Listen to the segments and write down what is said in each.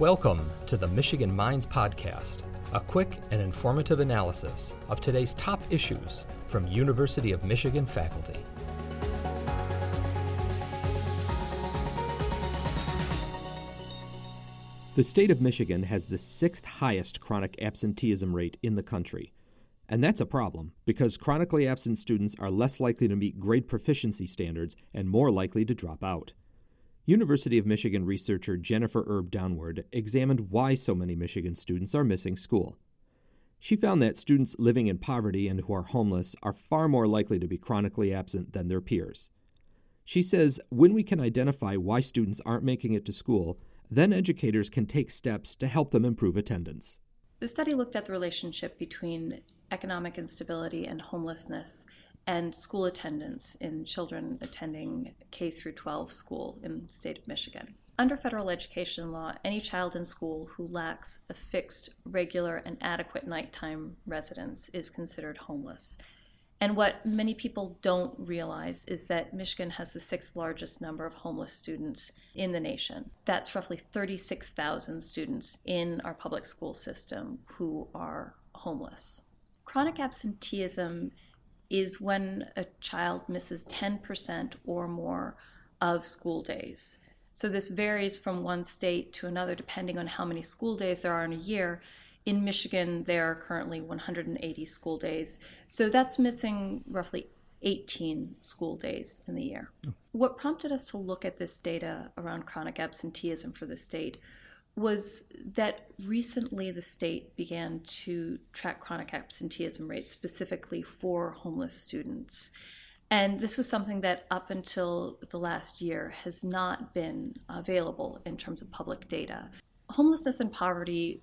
Welcome to the Michigan Minds Podcast, a quick and informative analysis of today's top issues from University of Michigan faculty. The state of Michigan has the sixth highest chronic absenteeism rate in the country. And that's a problem because chronically absent students are less likely to meet grade proficiency standards and more likely to drop out. University of Michigan researcher Jennifer Erb Downward examined why so many Michigan students are missing school. She found that students living in poverty and who are homeless are far more likely to be chronically absent than their peers. She says when we can identify why students aren't making it to school, then educators can take steps to help them improve attendance. The study looked at the relationship between economic instability and homelessness and school attendance in children attending K through 12 school in the state of Michigan. Under federal education law, any child in school who lacks a fixed, regular, and adequate nighttime residence is considered homeless. And what many people don't realize is that Michigan has the sixth largest number of homeless students in the nation. That's roughly 36,000 students in our public school system who are homeless. Chronic absenteeism is when a child misses 10% or more of school days. So this varies from one state to another depending on how many school days there are in a year in Michigan, there are currently 180 school days. So that's missing roughly 18 school days in the year. Mm. What prompted us to look at this data around chronic absenteeism for the state was that recently the state began to track chronic absenteeism rates specifically for homeless students. And this was something that up until the last year has not been available in terms of public data. Homelessness and poverty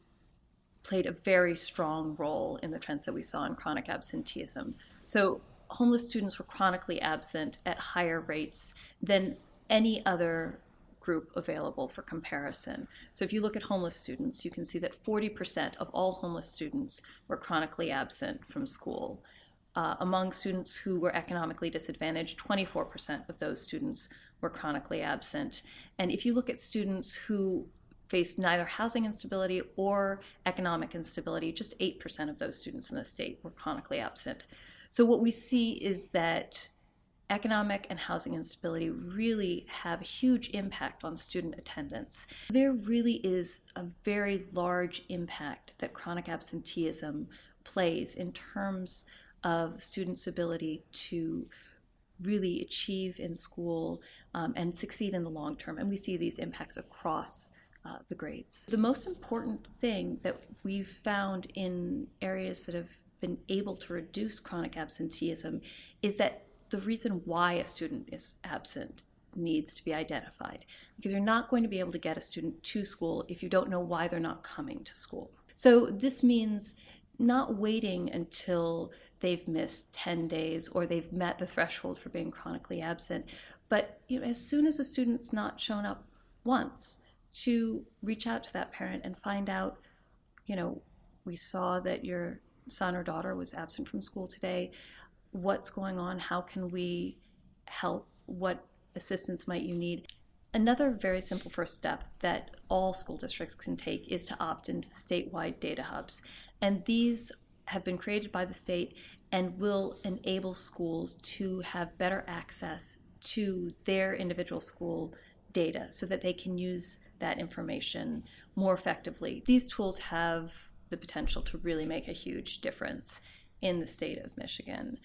played a very strong role in the trends that we saw in chronic absenteeism. So, homeless students were chronically absent at higher rates than any other group available for comparison. So, if you look at homeless students, you can see that 40% of all homeless students were chronically absent from school. Uh, among students who were economically disadvantaged, 24% of those students were chronically absent. And if you look at students who faced neither housing instability or economic instability. Just 8% of those students in the state were chronically absent. So, what we see is that economic and housing instability really have a huge impact on student attendance. There really is a very large impact that chronic absenteeism plays in terms of students' ability to really achieve in school um, and succeed in the long term. And we see these impacts across uh, the grades. The most important thing that we've found in areas that have been able to reduce chronic absenteeism is that the reason why a student is absent needs to be identified because you're not going to be able to get a student to school if you don't know why they're not coming to school. So this means not waiting until they've missed 10 days or they've met the threshold for being chronically absent, but you know, as soon as a student's not shown up once, to reach out to that parent and find out, you know, we saw that your son or daughter was absent from school today. What's going on? How can we help? What assistance might you need? Another very simple first step that all school districts can take is to opt into statewide data hubs. And these have been created by the state and will enable schools to have better access to their individual school data so that they can use that information more effectively. These tools have the potential to really make a huge difference in the state of Michigan.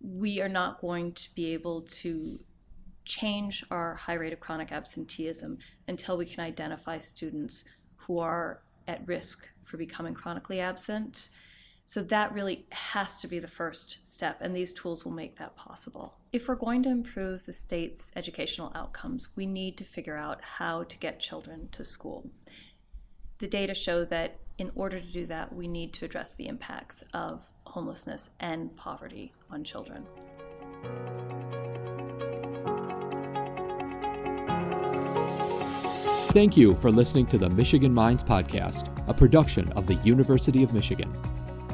We are not going to be able to change our high rate of chronic absenteeism until we can identify students who are at risk for becoming chronically absent so that really has to be the first step, and these tools will make that possible. If we're going to improve the state's educational outcomes, we need to figure out how to get children to school. The data show that in order to do that, we need to address the impacts of homelessness and poverty on children. Thank you for listening to the Michigan Minds Podcast, a production of the University of Michigan.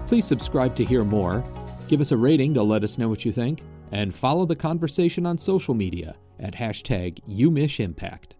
Please subscribe to hear more, give us a rating to let us know what you think, and follow the conversation on social media at hashtag UMichImpact.